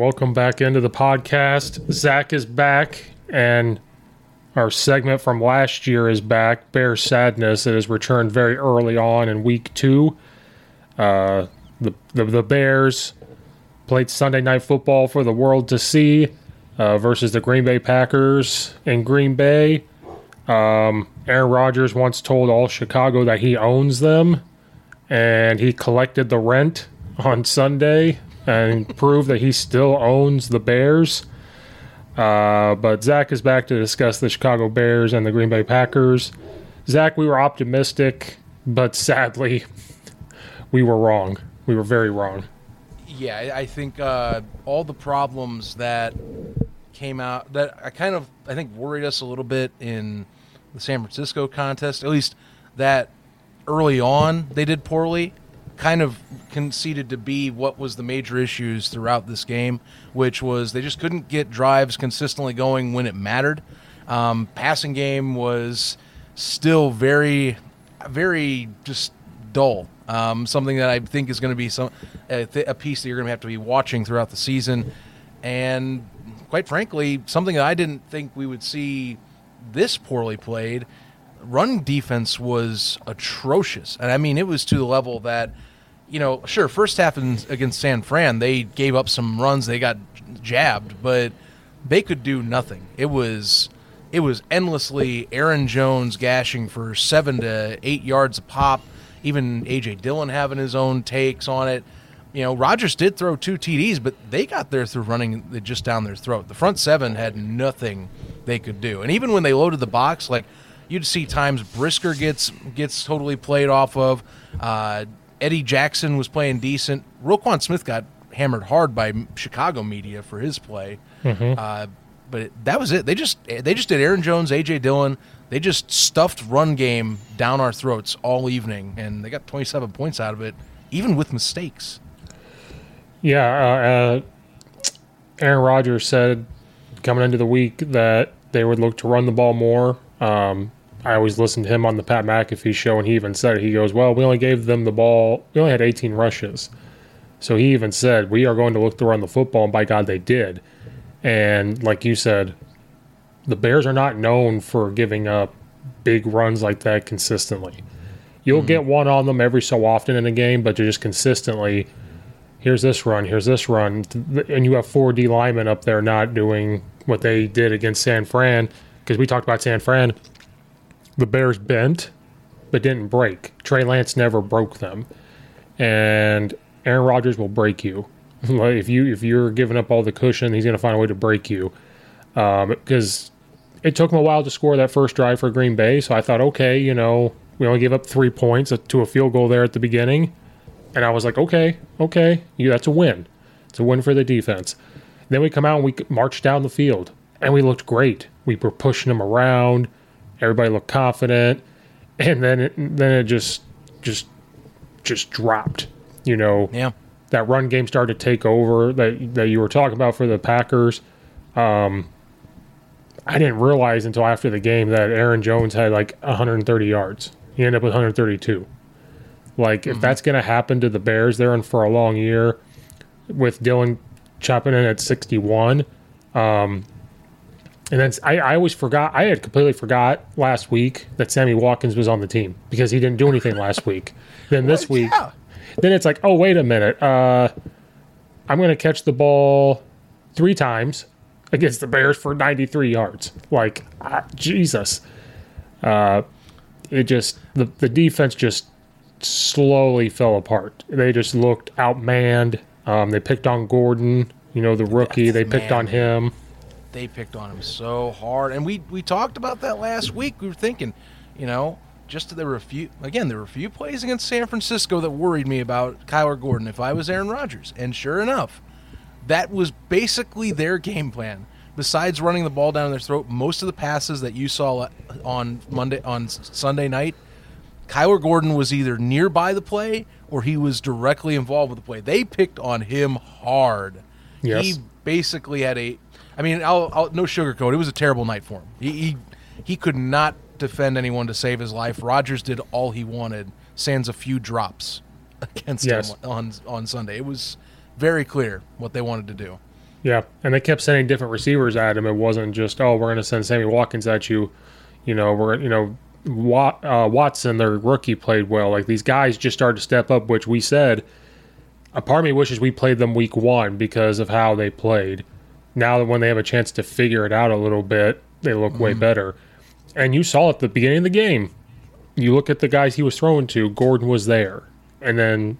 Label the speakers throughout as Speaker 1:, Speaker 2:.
Speaker 1: welcome back into the podcast. Zach is back, and our segment from last year is back. Bear Sadness. It has returned very early on in week two. Uh, the, the the Bears played Sunday night football for the world to see uh, versus the Green Bay Packers in Green Bay. Um, Aaron Rodgers once told all Chicago that he owns them, and he collected the rent on Sunday and prove that he still owns the Bears. Uh, but Zach is back to discuss the Chicago Bears and the Green Bay Packers. Zach, we were optimistic, but sadly, we were wrong. We were very wrong.
Speaker 2: Yeah, I- think uh, all the problems that came out that I kind of I think worried us a little bit in the San Francisco contest. At least that early on they did poorly. Kind of conceded to be what was the major issues throughout this game, which was they just couldn't get drives consistently going when it mattered. Um, passing game was still very, very just dull. Um, something that I think is going to be some a, th- a piece that you're going to have to be watching throughout the season, and quite frankly, something that I didn't think we would see this poorly played. Run defense was atrocious, and I mean it was to the level that, you know, sure, first half in, against San Fran they gave up some runs, they got jabbed, but they could do nothing. It was it was endlessly Aaron Jones gashing for seven to eight yards a pop. Even AJ Dillon having his own takes on it. You know, Rodgers did throw two TDs, but they got there through running just down their throat. The front seven had nothing they could do, and even when they loaded the box, like you'd see times Brisker gets gets totally played off of. Uh, Eddie Jackson was playing decent. Roquan Smith got hammered hard by Chicago media for his play. Uh, but it, that was it. They just they just did Aaron Jones, AJ Dillon. They just stuffed run game down our throats all evening, and they got 27 points out of it, even with mistakes.
Speaker 1: Yeah, uh, uh, Aaron Rodgers said coming into the week that they would look to run the ball more. Um, I always listened to him on the Pat McAfee show, and he even said it. He goes, "Well, we only gave them the ball. We only had 18 rushes." So he even said, "We are going to look to run the football," and by God, they did. And like you said, the Bears are not known for giving up big runs like that consistently. You'll mm-hmm. get one on them every so often in a game, but you're just consistently here's this run, here's this run, and you have four D linemen up there not doing what they did against San Fran because we talked about San Fran. The Bears bent, but didn't break. Trey Lance never broke them, and Aaron Rodgers will break you. If you if you're giving up all the cushion, he's going to find a way to break you. Um, because it took him a while to score that first drive for Green Bay, so I thought, okay, you know, we only gave up three points uh, to a field goal there at the beginning. And I was like, okay, okay, you that's a win. It's a win for the defense. Then we come out and we march down the field, and we looked great. We were pushing them around. Everybody looked confident, and then it, then it just just just dropped. You know,
Speaker 2: Yeah.
Speaker 1: that run game started to take over that that you were talking about for the Packers. Um, I didn't realize until after the game that Aaron Jones had like 130 yards. He ended up with 132. Like if that's going to happen to the Bears, they're in for a long year with Dillon chopping in at 61. Um, and then I, I always forgot. I had completely forgot last week that Sammy Watkins was on the team because he didn't do anything last week. Then this week,
Speaker 2: Yeah.
Speaker 1: then it's like, oh wait a minute, uh, I'm going to catch the ball three times against the Bears for 93 yards. Like ah, Jesus, uh, it just the the defense just slowly fell apart. They just looked outmanned. Um, they picked on Gordon, you know, the rookie. They picked
Speaker 2: man.
Speaker 1: on him.
Speaker 2: They picked on him so hard, and we we talked about that last week. We were thinking, you know, just there were a few again there were a few plays against San Francisco that worried me about Kyler Gordon if I was Aaron Rodgers, and sure enough, that was basically their game plan. Besides running the ball down their throat, most of the passes that you saw on Monday on Sunday night, Kyler Gordon was either nearby the play or he was directly involved with the play. They picked on him hard.
Speaker 1: Yes.
Speaker 2: He basically had a. I mean, I'll, I'll no sugarcoat. It was a terrible night for him. He, he he could not defend anyone to save his life. Rodgers did all he wanted, sans a few drops against
Speaker 1: Yes.
Speaker 2: him on on Sunday. It was very clear what they wanted to do.
Speaker 1: Yeah, and they kept sending different receivers at him. It wasn't just, oh, we're going to send Sammy Watkins at you. You know, we're you know, Wat, uh, Watson, their rookie, played well. Like these guys just started to step up, which we said. A part of me wishes we played them week one because of how they played. Now that when they have a chance to figure it out a little bit, they look way better. And you saw at the beginning of the game, you look at the guys he was throwing to. Gordon was there, and then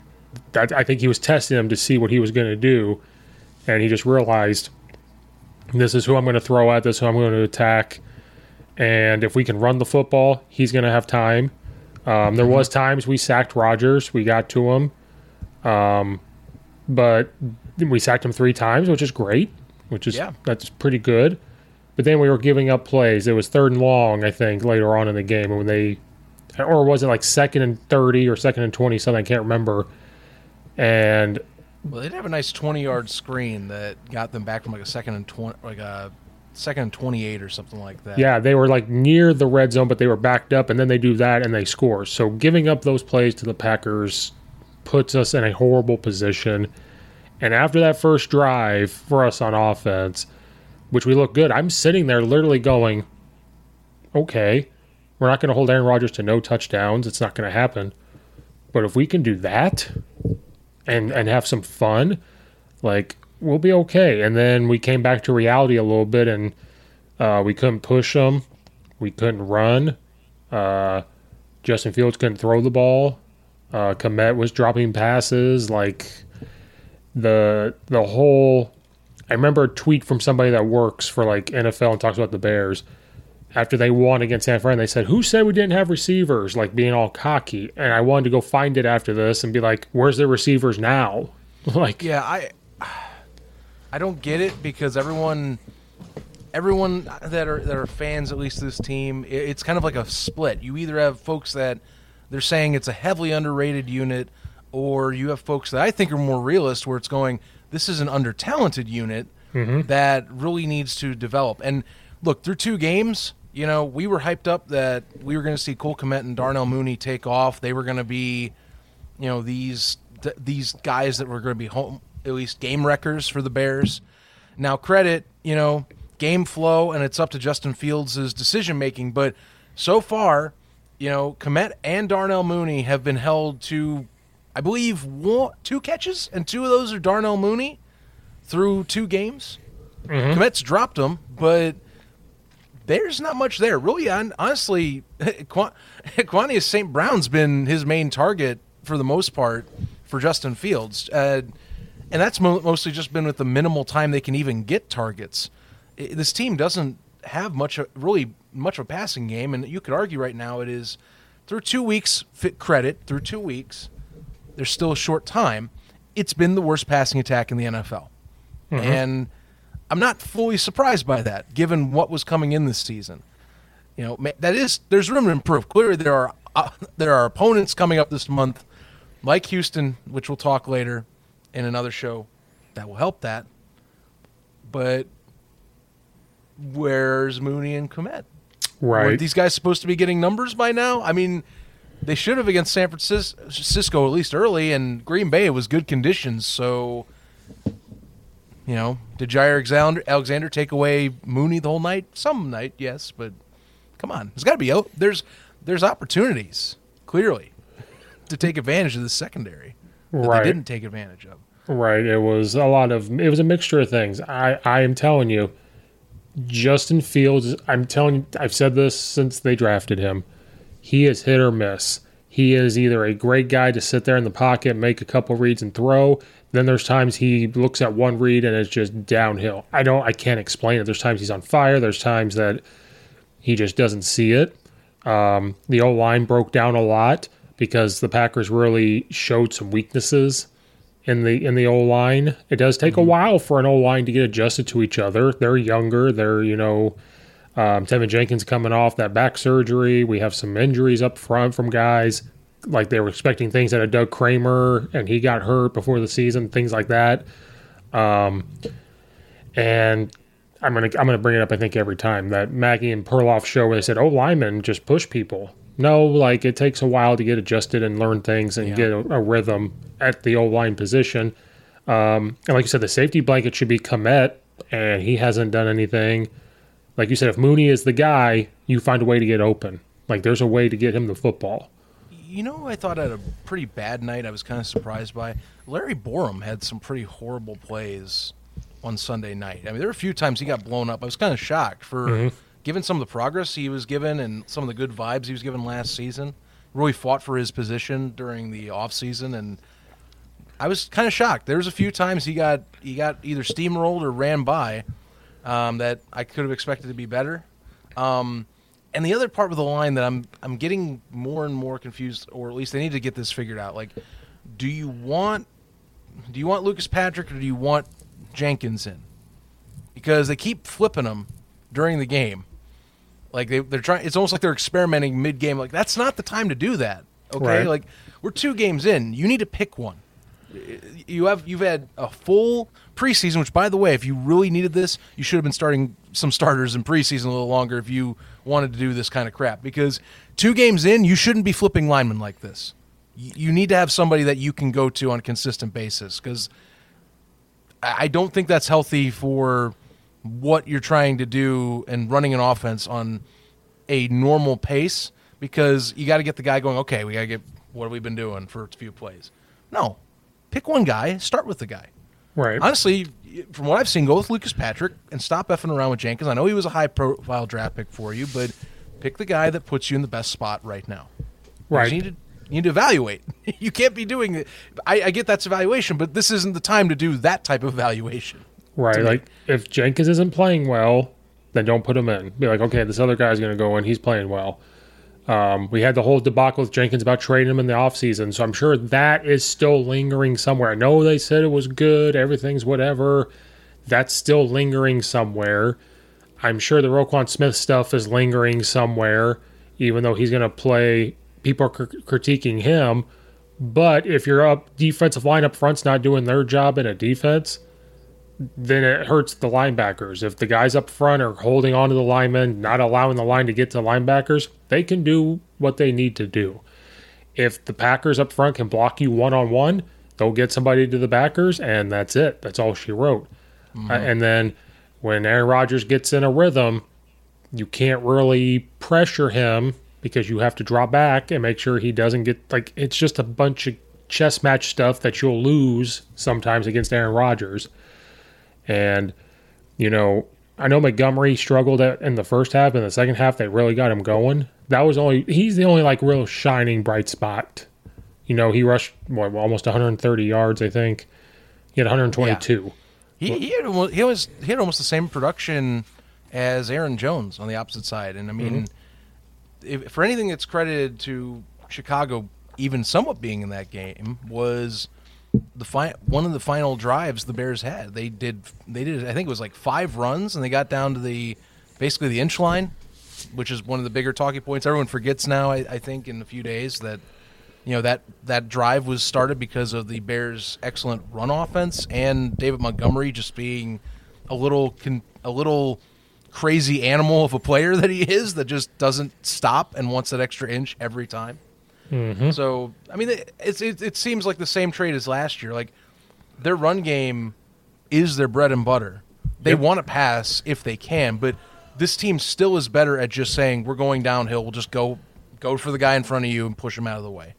Speaker 1: that, I think he was testing them to see what he was going to do and he just realized this is who I'm going to throw at, this is who I'm going to attack, and if we can run the football, he's going to have time. Um, there was times we sacked Rodgers, we got to him, um, but we sacked him three times, which is great, which is
Speaker 2: Yeah.
Speaker 1: that's pretty good. But then we were giving up plays. It was third and long, I think, later on in the game when they, or was it like second and thirty or second and twenty? Something I can't remember. And
Speaker 2: Well, they did have a nice twenty-yard screen that got them back from like a second and twenty, like a second and twenty-eight or something like that.
Speaker 1: Yeah, they were like near the red zone, but they were backed up, and then they do that and they score. So giving up those plays to the Packers puts us in a horrible position. And after that first drive for us on offense, which we look good, I'm sitting there literally going, okay, we're not going to hold Aaron Rodgers to no touchdowns. It's not going to happen. But if we can do that and and have some fun, like we'll be okay. And then we came back to reality a little bit and uh, we couldn't push them. We couldn't run. Uh, Justin Fields couldn't throw the ball. Uh, Kmet was dropping passes. Like the the whole. I remember a tweet from somebody that works for like NFL and talks about the Bears. After they won against San Fran, they said, "Who said we didn't have receivers?" Like being all cocky. And I wanted to go find it after this and be like, "Where's the receivers now?" like,
Speaker 2: Yeah, I I don't get it because everyone everyone that are that are fans at least this team, it's kind of like a split. You either have folks that they're saying it's a heavily underrated unit or you have folks that I think are more realist where it's going this is an under talented unit mm-hmm. that really needs to develop. And look, through two games, you know, we were hyped up that we were going to see Cole Kmet and Darnell Mooney take off. They were going to be you know these th- these guys that were going to be home at least game wreckers for the Bears. Now credit you know game flow and it's up to Justin Fields' decision making, but so far you know Kmet and Darnell Mooney have been held to I believe one, two catches and two of those are Darnell Mooney through two games. Kmet's dropped them, but there's not much there. Really, hon- honestly, Quan- Quanius St. Brown's been his main target for the most part for Justin Fields. Uh, and that's mo- mostly just been with the minimal time they can even get targets. I- this team doesn't have much, of- really much of a passing game, and you could argue right now it is through two weeks. Fit credit through two weeks, there's still a short time. It's been the worst passing attack in the NFL, and I'm not fully surprised by that, given what was coming in this season. You know, that is there's room to improve. Clearly, there are uh, there are opponents coming up this month, like Houston, which we'll talk later in another show, that will help that. But where's Mooney and Kmet? Were
Speaker 1: Right.
Speaker 2: these guys supposed to be getting numbers by now? I mean, they should have against San Francisco at least early, and Green Bay was good conditions. So, you know, did Jaire Alexander, Alexander take away Mooney the whole night? Some night, yes, but come on, there's got to be out. There's there's opportunities clearly to take advantage of the secondary that
Speaker 1: Right.
Speaker 2: they didn't take advantage of.
Speaker 1: Right. It was a lot of it was a mixture of things. I I am telling you, Justin Fields. I'm telling you, I've said this since they drafted him. He is hit or miss. He is either a great guy to sit there in the pocket, make a couple reads, and throw. Then there's times he looks at one read and it's just downhill. I don't. I can't explain it. There's times he's on fire. There's times that he just doesn't see it. Um, the O line broke down a lot because the Packers really showed some weaknesses in the in the O line. It does take a while for an O line to get adjusted to each other. They're younger. They're you know, um, Teven Jenkins coming off that back surgery. We have some injuries up front from guys like they were expecting things out of Doug Kramer, and he got hurt before the season. Things like that. Um, and I'm gonna I'm gonna bring it up. I think every time that Maggie and Perloff show where they said, "Oh, linemen just push people." No, like it takes a while to get adjusted and learn things and get a, a rhythm at the O line position. Um, and like you said, the safety blanket should be Kmet, and he hasn't done anything. Like you said, if Mooney is the guy, you find a way to get open. Like there's a way to get him the football.
Speaker 2: You know, I thought had a pretty bad night. I was kind of surprised by Larry Borom had some pretty horrible plays on Sunday night. I mean, there were a few times he got blown up. I was kind of shocked for mm-hmm. given some of the progress he was given and some of the good vibes he was given last season. Really fought for his position during the offseason and I was kind of shocked. There was a few times he got he got either steamrolled or ran by um, that I could have expected to be better. Um, and the other part of the line that I'm I'm getting more and more confused, or at least they need to get this figured out. Like, do you want do you want Lucas Patrick or do you want Jenkins in? Because they keep flipping them during the game. Like they they're trying. It's almost like they're experimenting mid game. Like that's not the time to do that. Okay,
Speaker 1: Right.
Speaker 2: like we're two games in. You need to pick one you have you've had a full preseason. Which, by the way, if you really needed this, you should have been starting some starters in preseason a little longer if you wanted to do this kind of crap. Because two games in, you shouldn't be flipping linemen like this. You need to have somebody that you can go to on a consistent basis. Because I don't think that's healthy for what you're trying to do and running an offense on a normal pace. Because you got to get the guy going. Okay, we got to get what have we been doing for a few plays? No, pick one guy, start with the guy.
Speaker 1: Right.
Speaker 2: Honestly, from what I've seen, go with Lucas Patrick and stop effing around with Jenkins. I know he was a high profile draft pick for you, but pick the guy that puts you in the best spot right now.
Speaker 1: Right.
Speaker 2: You need to, you need to evaluate. you can't be doing it. I, I get that's evaluation, but this isn't the time to do that type of evaluation.
Speaker 1: Right. Like if Jenkins isn't playing well, then don't put him in. Be like, okay, this other guy's going to go in. He's playing well. Um, we had the whole debacle with Jenkins about trading him in the offseason, so I'm sure that is still lingering somewhere. I know they said it was good, everything's whatever. That's still lingering somewhere. I'm sure the Roquan Smith stuff is lingering somewhere, even though he's going to play. People are cr- critiquing him. But if your up defensive line up front's not doing their job in a defense, then it hurts the linebackers. If the guys up front are holding on to the linemen, not allowing the line to get to linebackers, they can do what they need to do. If the Packers up front can block you one on one, they'll get somebody to the backers, and that's it. That's all she wrote. Uh, and then when Aaron Rodgers gets in a rhythm, you can't really pressure him because you have to drop back and make sure he doesn't get like it's just a bunch of chess match stuff that you'll lose sometimes against Aaron Rodgers. And you know, I know Montgomery struggled in the first half. In the second half, they really got him going. That was only he's the only like real shining bright spot. You know, he rushed what, almost 130 yards, I think. He had 122.
Speaker 2: He, he, had, he, was, he had almost the same production as Aaron Jones on the opposite side. And I mean, mm-hmm. if, for anything that's credited to Chicago, even somewhat being in that game was the fi- one of the final drives the Bears had. They did they did I think it was like five runs and they got down to the basically the inch line, which is one of the bigger talking points. Everyone forgets now. I, I think in a few days that you know that that drive was started because of the Bears' excellent run offense and David Montgomery just being a little con- a little crazy animal of a player that he is that just doesn't stop and wants that extra inch every time. Mm-hmm. So I mean, it, it's it, it seems like the same trade as last year. Like their run game is their bread and butter. They want to pass if they can, but this team still is better at just saying we're going downhill. We'll just go go for the guy in front of you and push him out of the way.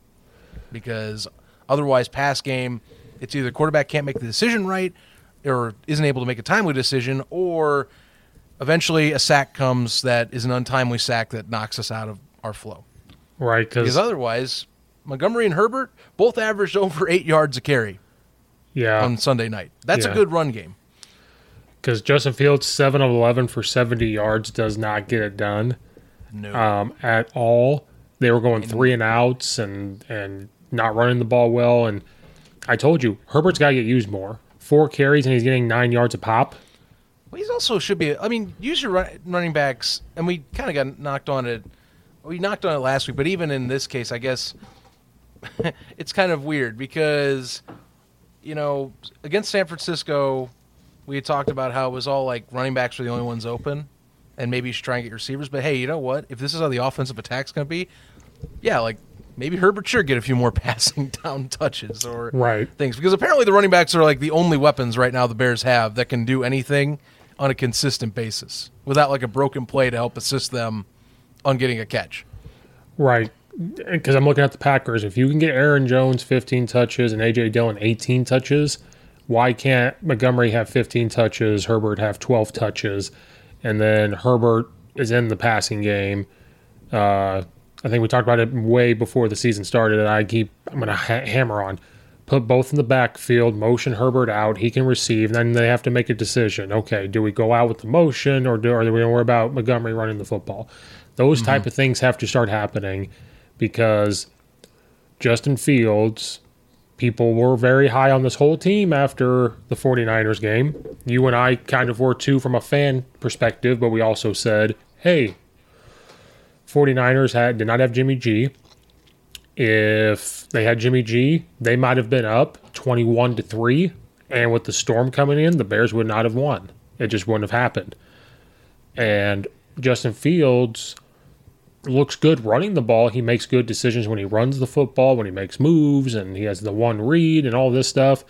Speaker 2: Because otherwise, pass game, it's either quarterback can't make the decision right, or isn't able to make a timely decision, or eventually a sack comes that is an untimely sack that knocks us out of our flow.
Speaker 1: Right,
Speaker 2: Because otherwise, Montgomery and Herbert both averaged over eight yards a carry
Speaker 1: yeah,
Speaker 2: on Sunday night. That's
Speaker 1: Yeah.
Speaker 2: a good run game.
Speaker 1: because Justin Fields seven of eleven for seventy yards does not get it done
Speaker 2: No.
Speaker 1: um, at all. They were going three and outs and and not running the ball well. And I told you Herbert's got to get used more. Four carries and he's getting nine yards a pop.
Speaker 2: Well, he's also should be. I mean, use your run, running backs, and we kind of got knocked on it. We knocked on it last week, but even in this case, I guess it's kind of weird because you know against San Francisco, we had talked about how it was all like running backs were the only ones open, and maybe you should try and get receivers. But hey, you know what? If this is how the offensive attack's going to be, yeah, like maybe Herbert should get a few more passing down touches or
Speaker 1: Right.
Speaker 2: things because apparently the running backs are like the only weapons right now the Bears have that can do anything on a consistent basis without like a broken play to help assist them on getting a catch.
Speaker 1: Right. Because I'm looking at the Packers. If you can get Aaron Jones 15 touches and AJ Dillon 18 touches, why can't Montgomery have 15 touches, Herbert have 12 touches, and then Herbert is in the passing game? Uh, I think we talked about it way before the season started, and I keep I'm going to ha- hammer on. Put both in the backfield, motion Herbert out. He can receive. Then they have to make a decision. Okay, do we go out with the motion, or do, we going to worry about Montgomery running the football? Those mm-hmm. type of things have to start happening because Justin Fields, people were very high on this whole team after the 49ers game. You and I kind of were too from a fan perspective, but we also said, hey, 49ers had did not have Jimmy G. If they had Jimmy G, they might have been up 21 to 3 and with the storm coming in, the Bears would not have won. It just wouldn't have happened. And Justin Fields looks good running the ball. He makes good decisions when he runs the football, when he makes moves, and he has the one read and all this stuff.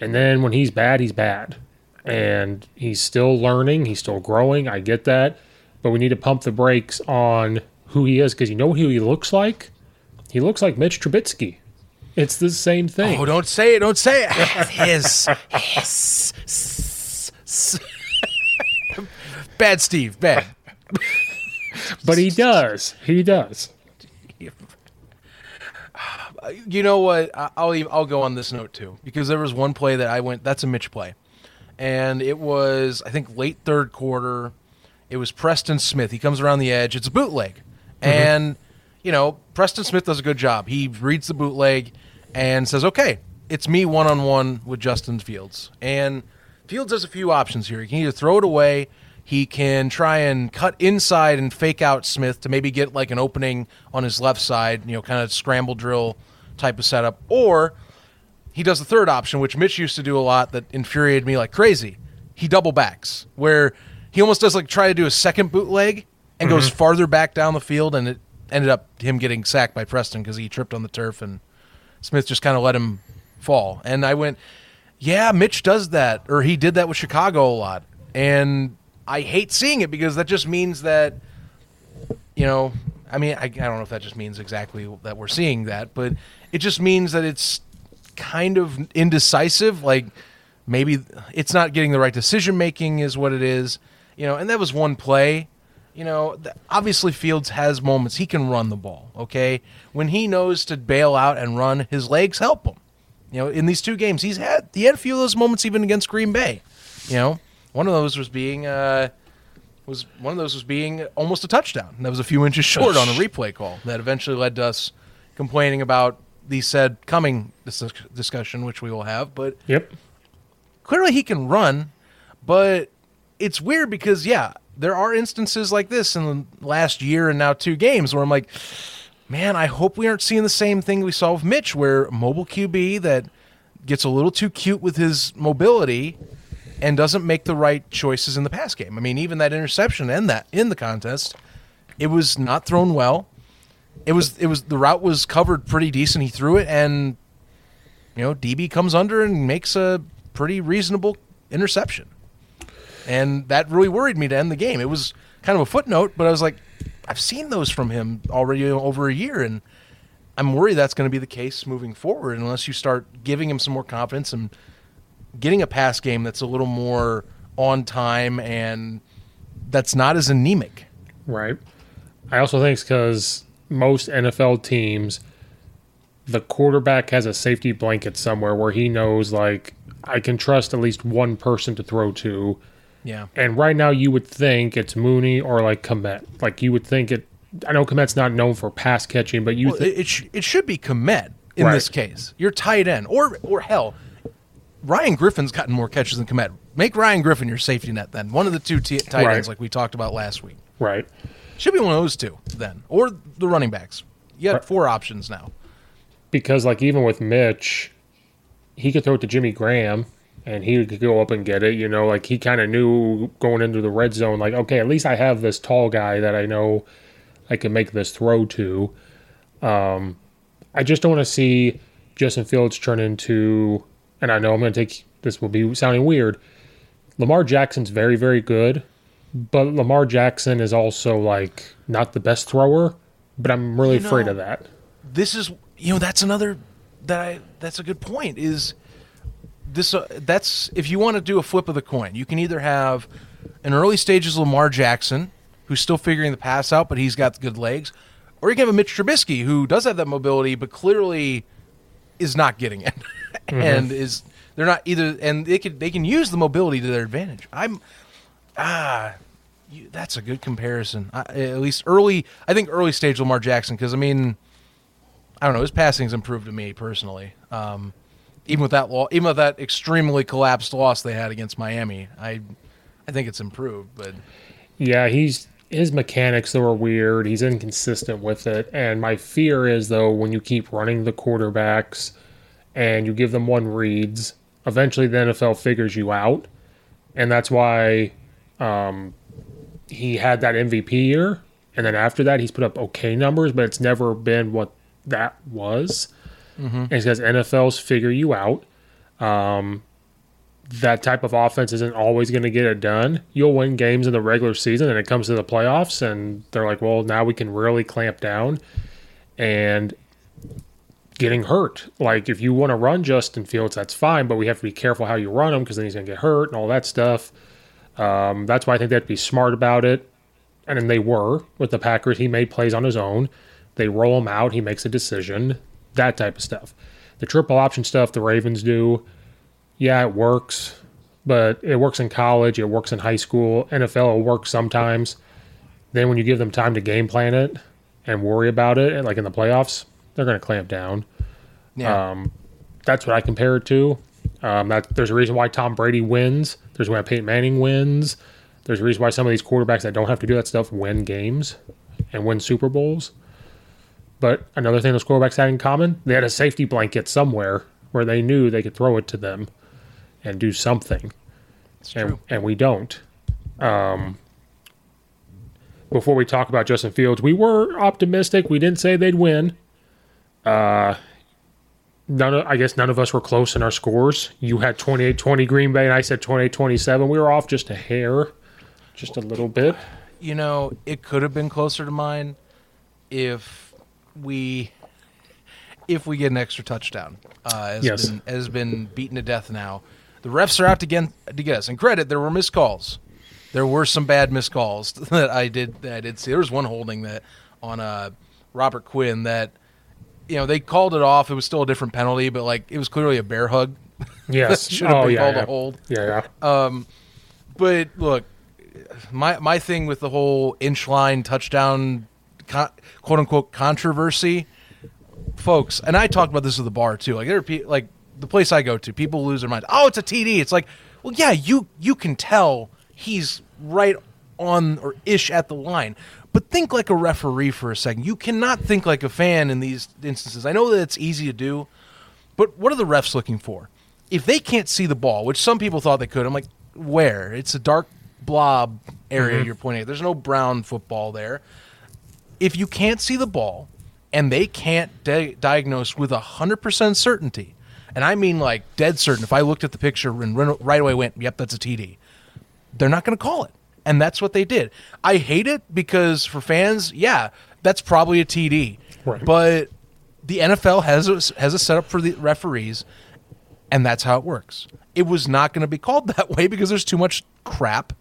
Speaker 1: And then when he's bad, he's bad. And he's still learning, he's still growing. I get that. But we need to pump the brakes on who he is because you know who he looks like? He looks like Mitch Trubisky. It's the same thing.
Speaker 2: Oh, don't say it! Don't say it. His, his, s- s- bad Steve, bad.
Speaker 1: but he does. He does.
Speaker 2: You know what? I'll I'll go on this note too because there was one play that I went. That's a Mitch play, and it was I think late third quarter. It was Preston Smith. He comes around the edge. It's a bootleg, mm-hmm. and you know Preston Smith does a good job. He reads the bootleg and says, "Okay, it's me one on one with Justin Fields." And Fields has a few options here. He can either throw it away. He can try and cut inside and fake out Smith to maybe get like an opening on his left side, you know, kind of scramble drill type of setup. Or he does the third option, which Mitch used to do a lot that infuriated me like crazy. He double backs, where he almost does like try to do a second bootleg and goes mm-hmm. farther back down the field, and it ended up him getting sacked by Preston because he tripped on the turf and Smith just kind of let him fall. And I went, yeah, Mitch does that, or he did that with Chicago a lot. And I hate seeing it because that just means that, you know, I mean, I, I don't know if that just means exactly that we're seeing that, but it just means that it's kind of indecisive. Like maybe it's not getting the right decision making, is what it is. You know, and that was one play. You know, obviously Fields has moments he can run the ball. Okay, when he knows to bail out and run, his legs help him. You know, in these two games, he's had he had a few of those moments even against Green Bay. You know, one of those was being uh, was one of those was being almost a touchdown. And that was a few inches short on a replay call that eventually led to us complaining about the said coming dis- discussion, which we will have. But
Speaker 1: Yep.
Speaker 2: clearly he can run, but it's weird because yeah, there are instances like this in the last year and now two games where I'm like, man, I hope we aren't seeing the same thing we saw with Mitch, where mobile QB that gets a little too cute with his mobility and doesn't make the right choices in the pass game. I mean, even that interception and that in the contest, it was not thrown well. It was it was the route was covered pretty decent. He threw it and you know, DB comes under and makes a pretty reasonable interception. And that really worried me to end the game. It was kind of a footnote, but I was like, I've seen those from him already over a year, and I'm worried that's going to be the case moving forward unless you start giving him some more confidence and getting a pass game that's a little more on time and that's not as anemic.
Speaker 1: Right. I also think it's because most NFL teams, the quarterback has a safety blanket somewhere where he knows, like, I can trust at least one person to throw to.
Speaker 2: Yeah.
Speaker 1: And right now, you would think it's Mooney or like Kmet. Like, you would think it. I know Kmet's not known for pass catching, but you
Speaker 2: Well, it, it, sh- it should be Kmet in
Speaker 1: Right.
Speaker 2: this case. Your tight end, or or hell, Ryan Griffin's gotten more catches than Kmet. Make Ryan Griffin your safety net then. One of the two t- tight
Speaker 1: Right.
Speaker 2: ends, like we talked about last week.
Speaker 1: right.
Speaker 2: Should be one of those two then, or the running backs. You got
Speaker 1: Right.
Speaker 2: four options now.
Speaker 1: because like even with Mitch, he could throw it to Jimmy Graham and he could go up and get it. You know, like he kind of knew going into the red zone, like okay, at least I have this tall guy that I know I can make this throw to. Um, I just don't want to see Justin Fields turn into, and I know I'm going to take this will be sounding weird. Lamar Jackson's very very good, but Lamar Jackson is also like not the best thrower. But I'm really
Speaker 2: You
Speaker 1: afraid of that.
Speaker 2: this is you know that's another that I that's a good point is this uh, that's if you want to do a flip of the coin you can either have an early stages Lamar Jackson who's still figuring the pass out but he's got good legs or you can have a Mitch Trubisky who does have that mobility but clearly is not getting it and is they're not either and they can they can use the mobility to their advantage I'm ah you, that's a good comparison I, at least early I think early stage Lamar Jackson because I mean I don't know. His passing's improved to me personally. Um, even with that law, even with that extremely collapsed loss they had against Miami, I, I think it's improved. But
Speaker 1: Yeah, he's his mechanics though are weird. He's inconsistent with it, and my fear is though when you keep running the quarterbacks and you give them one reads, eventually the NFL figures you out, and that's why um, he had that MVP year, and then after that he's put up okay numbers, but it's never been what that was. And it's because NFLs figure you out that type of offense isn't always going to get it done. You'll win games in the regular season, and it comes to the playoffs, and they're like, well, now we can really clamp down. And getting hurt. Like, if you want to run Justin Fields, that's fine, but we have to be careful how you run him because then he's going to get hurt and all that stuff. Um, that's why I think they have to be smart about it. And then they were with the Packers. He made plays on his own. They roll him out. He makes a decision. That type of stuff. The triple option stuff the Ravens do yeah, it works, but it works in college, it works in high school, NFL will work sometimes. Then when you give them time to game plan it and worry about it, like in the playoffs, they're going to clamp down.
Speaker 2: yeah,
Speaker 1: Um, that's what I compare it to. Um, that there's a reason why Tom Brady wins. There's why Peyton Manning wins. There's a reason why some of these quarterbacks that don't have to do that stuff win games and win Super Bowls. But another thing those quarterbacks had in common, they had a safety blanket somewhere where they knew they could throw it to them and do something.
Speaker 2: it's
Speaker 1: And,
Speaker 2: true.
Speaker 1: and we don't. Um, before we talk about Justin Fields, we were optimistic. We didn't say they'd win. Uh, none of, I guess none of us were close in our scores. You had 28-20 Green Bay, and I said 28-27. We were off just a hair, just a little bit.
Speaker 2: You know, it could have been closer to mine if we if we get an extra touchdown. Uh, has
Speaker 1: Yes.
Speaker 2: been has been beaten to death now. The refs are out to get to get us. And credit, there were missed calls. There were some bad missed calls that I did that I did see. There was one holding that on uh, Robert Quinn that you know they called it off. It was still a different penalty, but like it was clearly a bear hug.
Speaker 1: Yes.
Speaker 2: Should have
Speaker 1: oh,
Speaker 2: been
Speaker 1: yeah,
Speaker 2: called
Speaker 1: yeah.
Speaker 2: a hold.
Speaker 1: Yeah, yeah.
Speaker 2: But look, my my thing with the whole inch line touchdown, con- quote unquote controversy, folks, and I talked about this at the bar too. Like there are people, like the place I go to, people lose their minds. Oh, it's a TD. It's like, well, yeah, you you can tell he's right on or ish at the line. But think like a referee for a second. You cannot think like a fan in these instances. I know that it's easy to do, but what are the refs looking for? If they can't see the ball, which some people thought they could, I'm like, where? It's a dark blob area mm-hmm. you're pointing at. There's no brown football there. If you can't see the ball and they can't di- diagnose with 100% certainty, and I mean like dead certain, if I looked at the picture and right away went, yep, that's a TD, they're not going to call it. And that's what they did. I hate it because for fans, yeah, that's probably a TD.
Speaker 1: Right.
Speaker 2: But the NFL has a, has a setup for the referees, and that's how it works. It was not going to be called that way because there's too much crap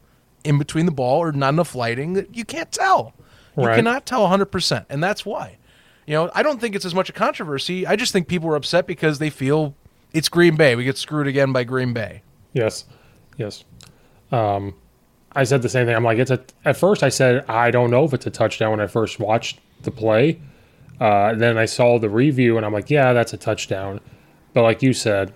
Speaker 2: in between the ball or not enough lighting that you can't tell. You
Speaker 1: Right.
Speaker 2: cannot tell 100%, and that's why. You know, I don't think it's as much a controversy. I just think people are upset because they feel it's Green Bay. We get screwed again by Green Bay.
Speaker 1: Yes, yes. Um, I said the same thing. I'm like, it's a. At first, I said I don't know if it's a touchdown when I first watched the play. Uh, then I saw the review, and I'm like, yeah, that's a touchdown. But like you said,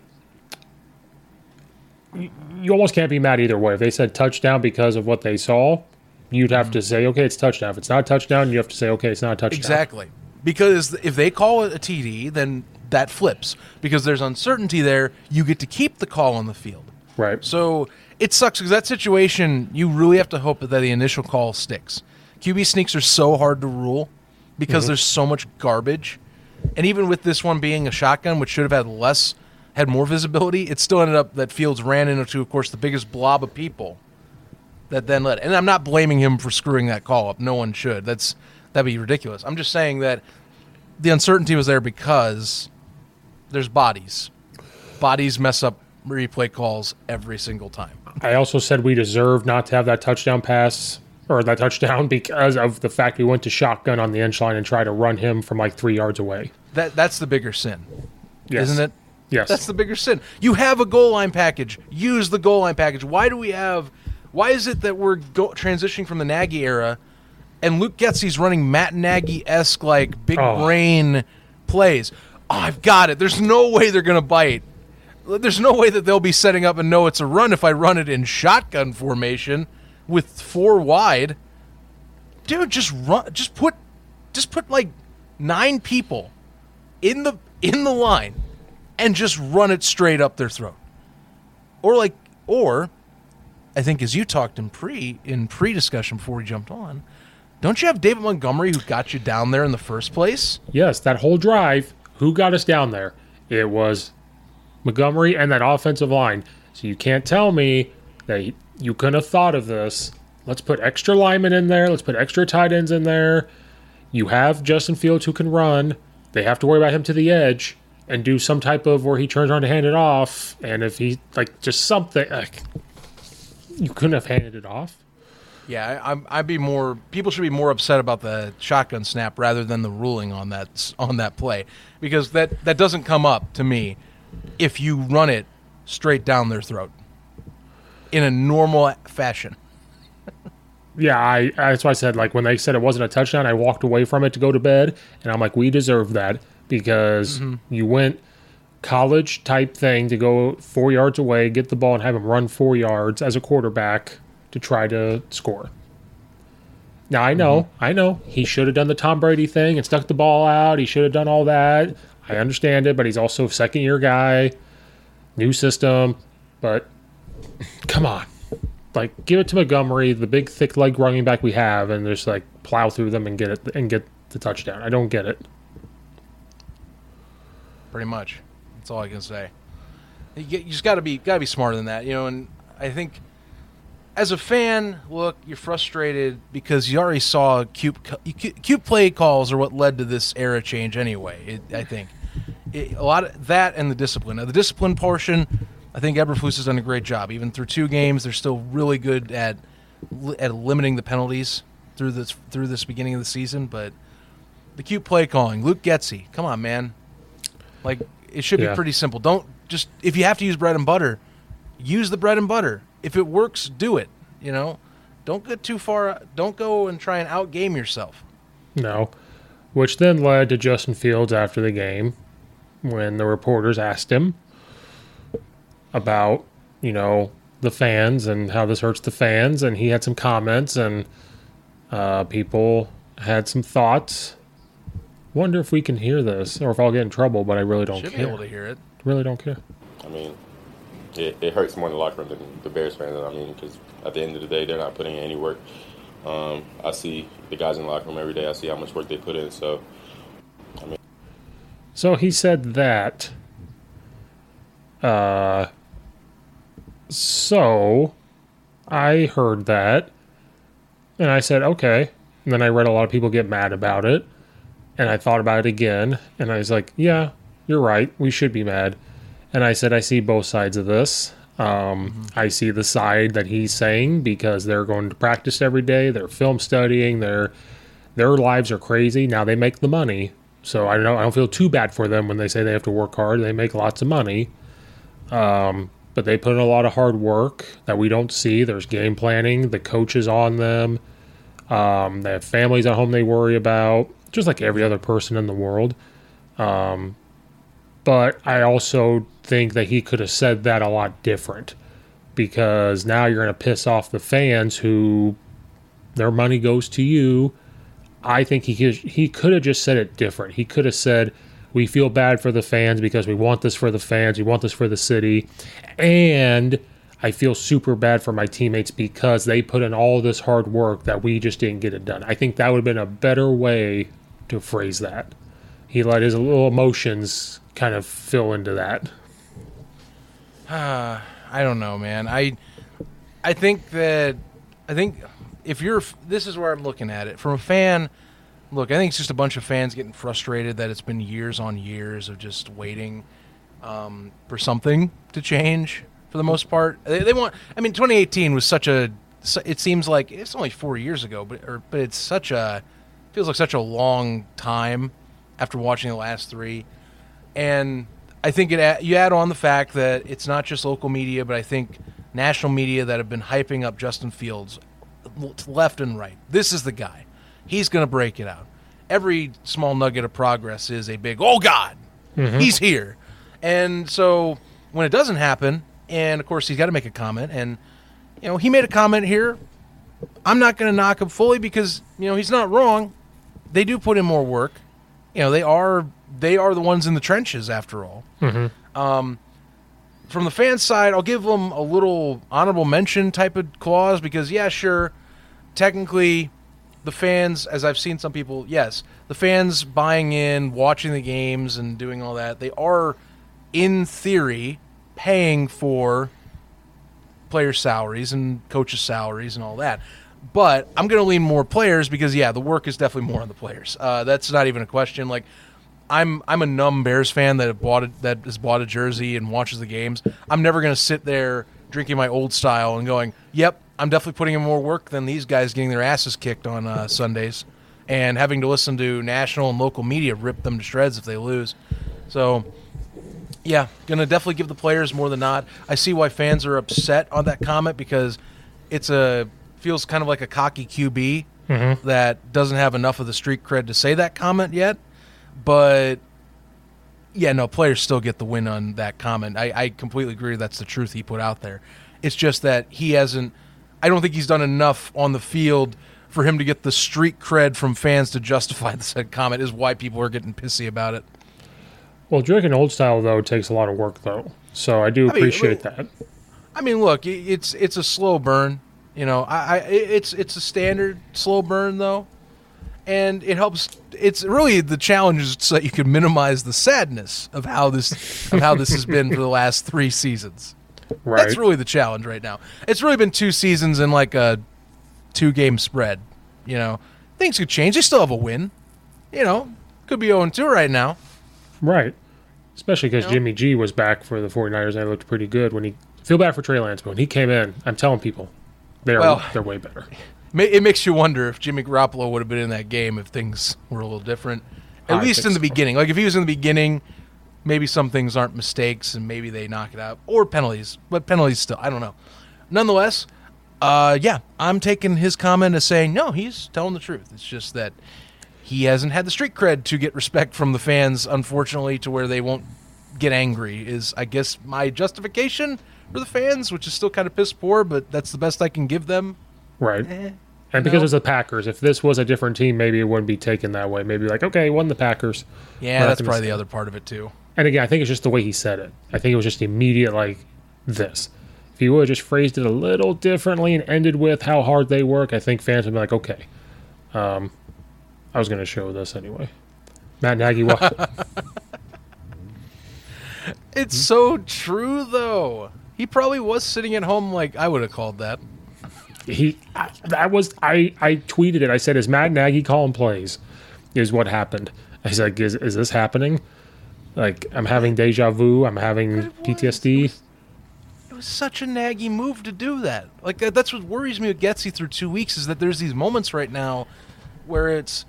Speaker 1: you, you almost can't be mad either way. If they said touchdown because of what they saw, you'd have to say, okay, it's touchdown. If it's not a touchdown, you have to say, okay, it's not a touchdown.
Speaker 2: Exactly. Because if they call it a TD, then that flips. Because there's uncertainty there, you get to keep the call on the field.
Speaker 1: Right.
Speaker 2: So it sucks because that situation, you really have to hope that the initial call sticks. QB sneaks are so hard to rule because mm-hmm. there's so much garbage. And even with this one being a shotgun, which should have had less, had more visibility, it still ended up that Fields ran into, of course, the biggest blob of people that then led. And I'm not blaming him for screwing that call up. No one should. That's that'd be ridiculous. I'm just saying that the uncertainty was there because there's bodies. Bodies mess up replay calls every single time.
Speaker 1: I also said we deserve not to have that touchdown pass or that touchdown because of the fact we went to shotgun on the inch line and tried to run him from like three yards away.
Speaker 2: That that's the bigger sin,
Speaker 1: Yes.
Speaker 2: isn't it?
Speaker 1: Yes.
Speaker 2: That's the bigger sin. You have a goal line package. Use the goal line package. Why do we have? Why is it that we're go, transitioning from the Nagy era, and Luke Getsy's running Matt Nagy esque like big
Speaker 1: Oh.
Speaker 2: brain plays? Oh, I've got it. There's no way they're gonna bite. There's no way that they'll be setting up and know it's a run if I run it in shotgun formation with four wide. Dude, just run. Just put, just put like nine people in the in the line and just run it straight up their throat. Or like or I think as you talked in pre in pre discussion before we jumped on, don't you have David Montgomery who got you down there in the first place?
Speaker 1: Yes, that whole drive, who got us down there? It was Montgomery and that offensive line. So you can't tell me that you couldn't have thought of this. Let's put extra linemen in there. Let's put extra tight ends in there. You have Justin Fields who can run. They have to worry about him to the edge and do some type of where he turns around to hand it off. And if he, like, just something, like, you couldn't have handed it off.
Speaker 2: Yeah, I, I'm, I'd be more. People should be more upset about the shotgun snap rather than the ruling on that on that play because that that doesn't come up to me if you run it straight down their throat in a normal fashion.
Speaker 1: Yeah, I that's why I said like when they said it wasn't a touchdown, I walked away from it to go to bed, and I'm like, we deserve that because mm-hmm. you went college type thing to go four yards away, get the ball, and have him run four yards as a quarterback to try to score. Now I know, mm-hmm. I know he should have done the Tom Brady thing and stuck the ball out. He should have done all that. I understand it, but he's also a second year guy, new system, but come on like give it to Montgomery, the big thick leg running back we have, and just like plow through them and get it and get the touchdown. I don't get it.
Speaker 2: pretty much. That's all I can say. You just got to be got to be smarter than that, you know. And I think as a fan, look, you're frustrated because you already saw cute cu- cute cute play calls are what led to this era change anyway. It, I think it, a lot of that and the discipline. Now, the discipline portion, I think Eberflus has done a great job. Even through two games, they're still really good at at limiting the penalties through this through this beginning of the season. But the cute play calling, Luke Getsy, come on, man. Like it should
Speaker 1: Yeah.
Speaker 2: be pretty simple. Don't just if you have to use bread and butter, use the bread and butter. If it works, do it. You know, don't get too far. Don't go and try and outgame yourself.
Speaker 1: No. which then led to Justin Fields after the game when the reporters asked him about, you know, the fans and how this hurts the fans. And he had some comments, and uh, people had some thoughts. Wonder if we can hear this or if I'll get in trouble, but I really don't
Speaker 2: Should be
Speaker 1: care.
Speaker 2: able to hear it.
Speaker 1: Really don't care.
Speaker 3: I mean, it, it hurts more in the locker room than the Bears fans. I mean, because at the end of the day, they're not putting in any work. Um, I see the guys in the locker room every day. I see how much work they put in. So, I mean.
Speaker 1: So he said that. Uh, so I heard that, and I said, okay. And then I read a lot of people get mad about it, and I thought about it again, and I was like, yeah, you're right. We should be mad. And I said, I see both sides of this. Um, I see the side that he's saying because they're going to practice every day, they're film studying, their their lives are crazy. Now they make the money, so I don't I don't feel too bad for them when they say they have to work hard. They make lots of money, um, but they put in a lot of hard work that we don't see. There's game planning. The coach is on them. Um, they have families at home they worry about, just like every other person in the world. Um, but I also think that he could have said that a lot different because now you're going to piss off the fans who their money goes to you. I think he could, he could have just said it different. He could have said, "We feel bad for the fans because we want this for the fans. We want this for the city, and I feel super bad for my teammates because they put in all this hard work that we just didn't get it done." I think that would have been a better way to phrase that. He let his little emotions kind of fill into that.
Speaker 2: I don't know, man. I I think that I think if you're this is where I'm looking at it from a fan. Look, I think it's just a bunch of fans getting frustrated that it's been years on years of just waiting um, for something to change. For the most part, they, they want. I mean, 2018 was such a. It seems like it's only four years ago, but or, but it's such a feels like such a long time after watching the last three and I think it you add on the fact that it's not just local media, but I think national media that have been hyping up Justin Fields left and right. This is the guy. He's going to break it out. Every small nugget of progress is a big oh god, mm-hmm. he's here. And so when it doesn't happen, and of course he's got to make a comment, and you know he made a comment here. I'm not going to knock him fully because you know he's not wrong. They do put in more work you know they are they are the ones in the trenches after all. Um, from the fan side, I'll give them a little honorable mention type of clause because yeah, sure, technically, the fans, as I've seen some people, yes, the fans buying in, watching the games, and doing all that, they are, in theory, paying for player salaries and coaches' salaries and all that. But I'm going to lean more players because yeah, the work is definitely more on the players. Uh, that's not even a question. Like I'm I'm a numb Bears fan that have bought it, that has bought a jersey and watches the games. I'm never going to sit there drinking my old style and going, "Yep, I'm definitely putting in more work than these guys getting their asses kicked on uh, Sundays." And having to listen to national and local media rip them to shreds if they lose. So, yeah, gonna definitely give the players more than not. I see why fans are upset on that comment because it's a feels kind of like a cocky QB that doesn't have enough of the street cred to say that comment yet. But yeah, no, players still get the win on that comment. I, I completely agree. That's the truth he put out there. It's just that he hasn't. I don't think he's done enough on the field for him to get the street cred from fans to justify the said comment. Is why people are getting pissy about it.
Speaker 1: Well, drinking old style though takes a lot of work though, so I do
Speaker 2: mean,
Speaker 1: appreciate
Speaker 2: well-
Speaker 1: that.
Speaker 2: I mean, look, it's it's a slow burn. You know, I, I it's it's a standard slow burn though, and it helps. It's really the challenge is so that you can minimize the sadness of how this of how this has been for the last three seasons.
Speaker 1: Right.
Speaker 2: That's really the challenge right now. It's really been two seasons in like a two game spread. You know, things could change. They still have a win. You know, could be 0 2 right now.
Speaker 1: Right. Especially because
Speaker 2: You know?
Speaker 1: Jimmy G was back for the 49ers and looked pretty good when he feel bad for Trey Lance, but when he came in, I'm telling people they're
Speaker 2: Well-
Speaker 1: they're way better.
Speaker 2: It makes you wonder if Jimmy Garoppolo would have been in that game if things were a little different. At
Speaker 1: I
Speaker 2: least in the
Speaker 1: so.
Speaker 2: beginning. Like if he was in the beginning, maybe some things aren't mistakes and maybe they knock it out or penalties. But penalties still, I don't know. Nonetheless, uh, yeah, I'm taking his comment as saying no, he's telling the truth. It's just that he hasn't had the street cred to get respect from the fans, unfortunately, to where they won't get angry. Is I guess my justification for the fans, which is still kind of piss poor, but that's the best I can give them.
Speaker 1: Right. and because
Speaker 2: know?
Speaker 1: it's the Packers, if this was a different team, maybe it wouldn't be taken that way. Maybe like, okay, won the Packers.
Speaker 2: Yeah,
Speaker 1: We're
Speaker 2: that's probably the other part of it too.
Speaker 1: And again, I think it's just the way he said it. I think it was just immediate, like this. If he would have just phrased it a little differently and ended with how hard they work, I think fans would be like, okay. Um, I was going to show this anyway. Matt Nagy, wa-
Speaker 2: It's so true though. He probably was sitting at home like I would have called that.
Speaker 1: He I, that was I I tweeted it. I said, "Is Matt Nagy calling plays?" Is what happened. I said, "Is is this happening?" Like I'm having deja vu. I'm having PTSD.
Speaker 2: It was such a Nagy move to do that. Like that, that's what worries me with Getsy through two weeks is that there's these moments right now where it's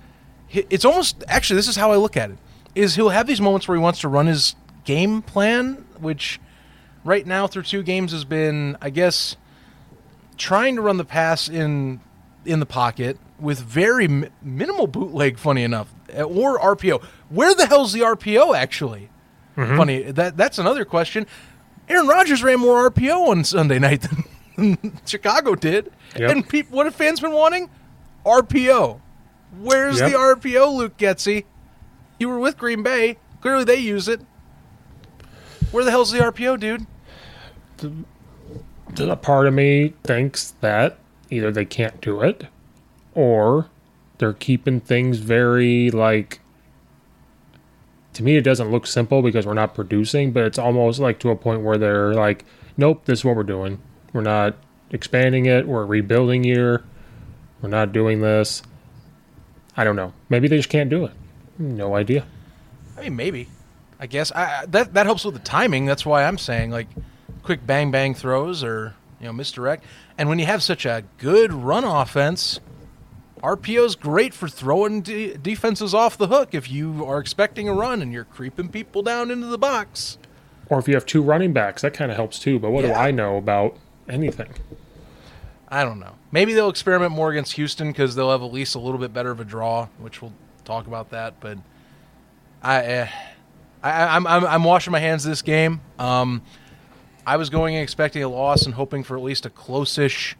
Speaker 2: it's almost actually this is how I look at it is he'll have these moments where he wants to run his game plan, which right now through two games has been I guess trying to run the pass in in the pocket with very mi- minimal bootleg. Funny enough, uh, or RPO. Where the hell's the RPO actually? Funny that that's another question. Aaron Rodgers ran more RPO on Sunday night than Chicago did,
Speaker 1: Yep.
Speaker 2: and peop what have fans been wanting? RPO. Where's
Speaker 1: Yep.
Speaker 2: the RPO, Luke Getsy? You were with Green Bay. Clearly, they use it. Where the hell's the RPO, dude?
Speaker 1: A part of me thinks that either they can't do it, or they're keeping things very like. To me, it doesn't look simple because we're not producing, but it's almost like to a point where they're like, "Nope, this is what we're doing. We're not expanding it. We're rebuilding here. We're not doing this." I don't know. Maybe they just can't do it. No idea.
Speaker 2: I mean, maybe. I guess I, that that helps with the timing. That's why I'm saying like quick bang bang throws or you know misdirect. And when you have such a good run offense, RPO's great for throwing de- defenses off the hook if you are expecting a run and you're creeping people down into the box.
Speaker 1: Or if you have two running backs, that kind of helps too. But what do I know about anything?
Speaker 2: I don't know. Maybe they'll experiment more against Houston because they'll have at least a little bit better of a draw, which we'll talk about that. But I, uh, I I'm, I'm I'm washing my hands of this game. Um, I was going in expecting a loss and hoping for at least a close-ish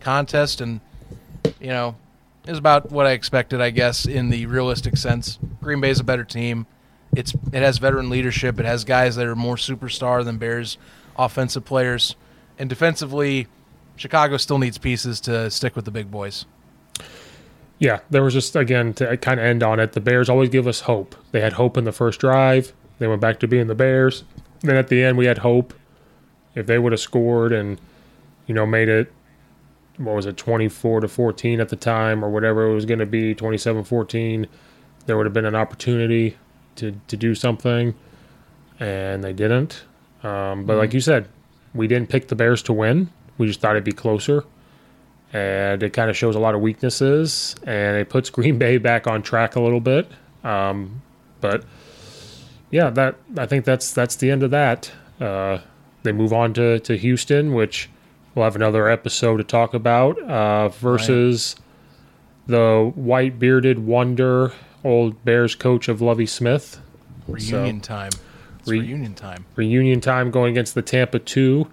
Speaker 2: contest, and you know, it was about what I expected, I guess, in the realistic sense. Green Bay's a better team. It's it has veteran leadership. It has guys that are more superstar than Bears offensive players, and defensively, Chicago still needs pieces to stick with the big boys.
Speaker 1: Yeah, there was just again to kind of end on it. The Bears always give us hope. They had hope in the first drive. They went back to being the Bears. Then at the end, we had hope. If they would have scored and you know made it, what was it, twenty four to fourteen at the time, or whatever it was going to be, 27-14, there would have been an opportunity to to do something, and they didn't. Um, but like you said, we didn't pick the Bears to win. We just thought it'd be closer and it kind of shows a lot of weaknesses and it puts Green Bay back on track a little bit. Um, but yeah, that I think that's that's the end of that. Uh, they move on to, to Houston, which we'll have another episode to talk about uh, versus the white bearded wonder, old Bears coach of Lovie Smith.
Speaker 2: Reunion time. It's
Speaker 1: Re-
Speaker 2: reunion time.
Speaker 1: Reunion time going against the Tampa two.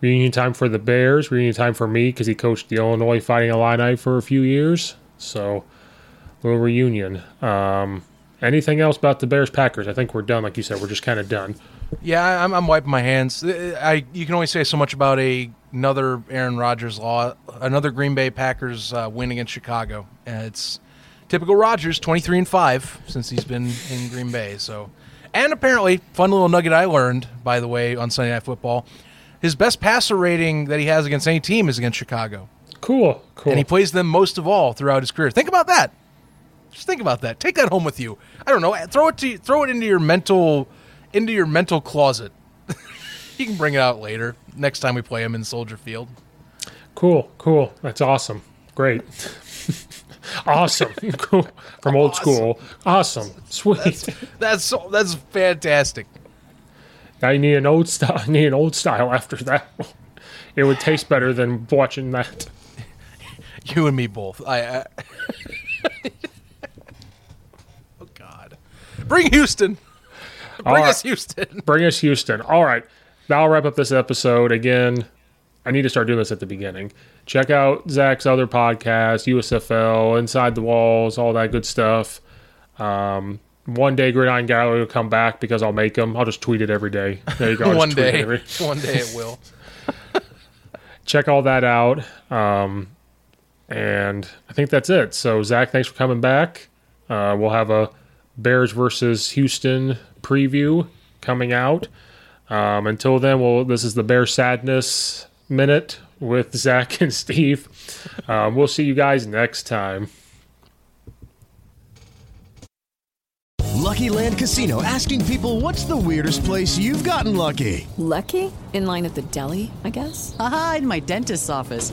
Speaker 1: Reunion time for the Bears. Reunion time for me because he coached the Illinois Fighting Illini for a few years. So, little reunion. Um, anything else about the Bears Packers? I think we're done. Like you said, we're just kind of done.
Speaker 2: Yeah, I'm, I'm wiping my hands. Uh, I you can only say so much about a another Aaron Rodgers law, another Green Bay Packers uh, win against Chicago. And it's typical Rodgers, 23 and five since he's been in Green Bay. So, and apparently, fun little nugget I learned by the way on Sunday Night Football, his best passer rating that he has against any team is against Chicago,
Speaker 1: Cool, cool.
Speaker 2: and he plays them most of all throughout his career. Think about that. Just think about that. Take that home with you. I don't know. Throw it to throw it into your mental into your mental closet. you can bring it out later next time we play him in Soldier Field.
Speaker 1: cool, cool. That's awesome. Great. awesome. cool. From old school. Awesome. Sweet.
Speaker 2: That's so, that's fantastic.
Speaker 1: I need an old style. I need an old style after that. It would taste better than watching that.
Speaker 2: You and me both. I, I oh, Bring Houston. Bring
Speaker 1: right.
Speaker 2: us Houston.
Speaker 1: Bring us Houston. All right. That'll wrap up this episode. Again, I need to start doing this at the beginning. Check out Zach's other podcast, USFL, Inside the Walls, all that good stuff. Um, one day Gridiron Gallery will come back because I'll make them. I'll just tweet it every day. There you go.
Speaker 2: One day.
Speaker 1: every-
Speaker 2: One day it will.
Speaker 1: check all that out. Um, and I think that's it. So, Zach, thanks for coming back. Uh, we'll have a Bears versus Houston preview coming out. Um, until then, well, this is the Bear Sadness Minute with Zach and Steve. Um, we'll see you guys next time.
Speaker 4: Lucky Land Casino asking people what's the weirdest place you've gotten lucky?
Speaker 5: Lucky? In line at the deli, I guess?
Speaker 6: Haha, in my dentist's office.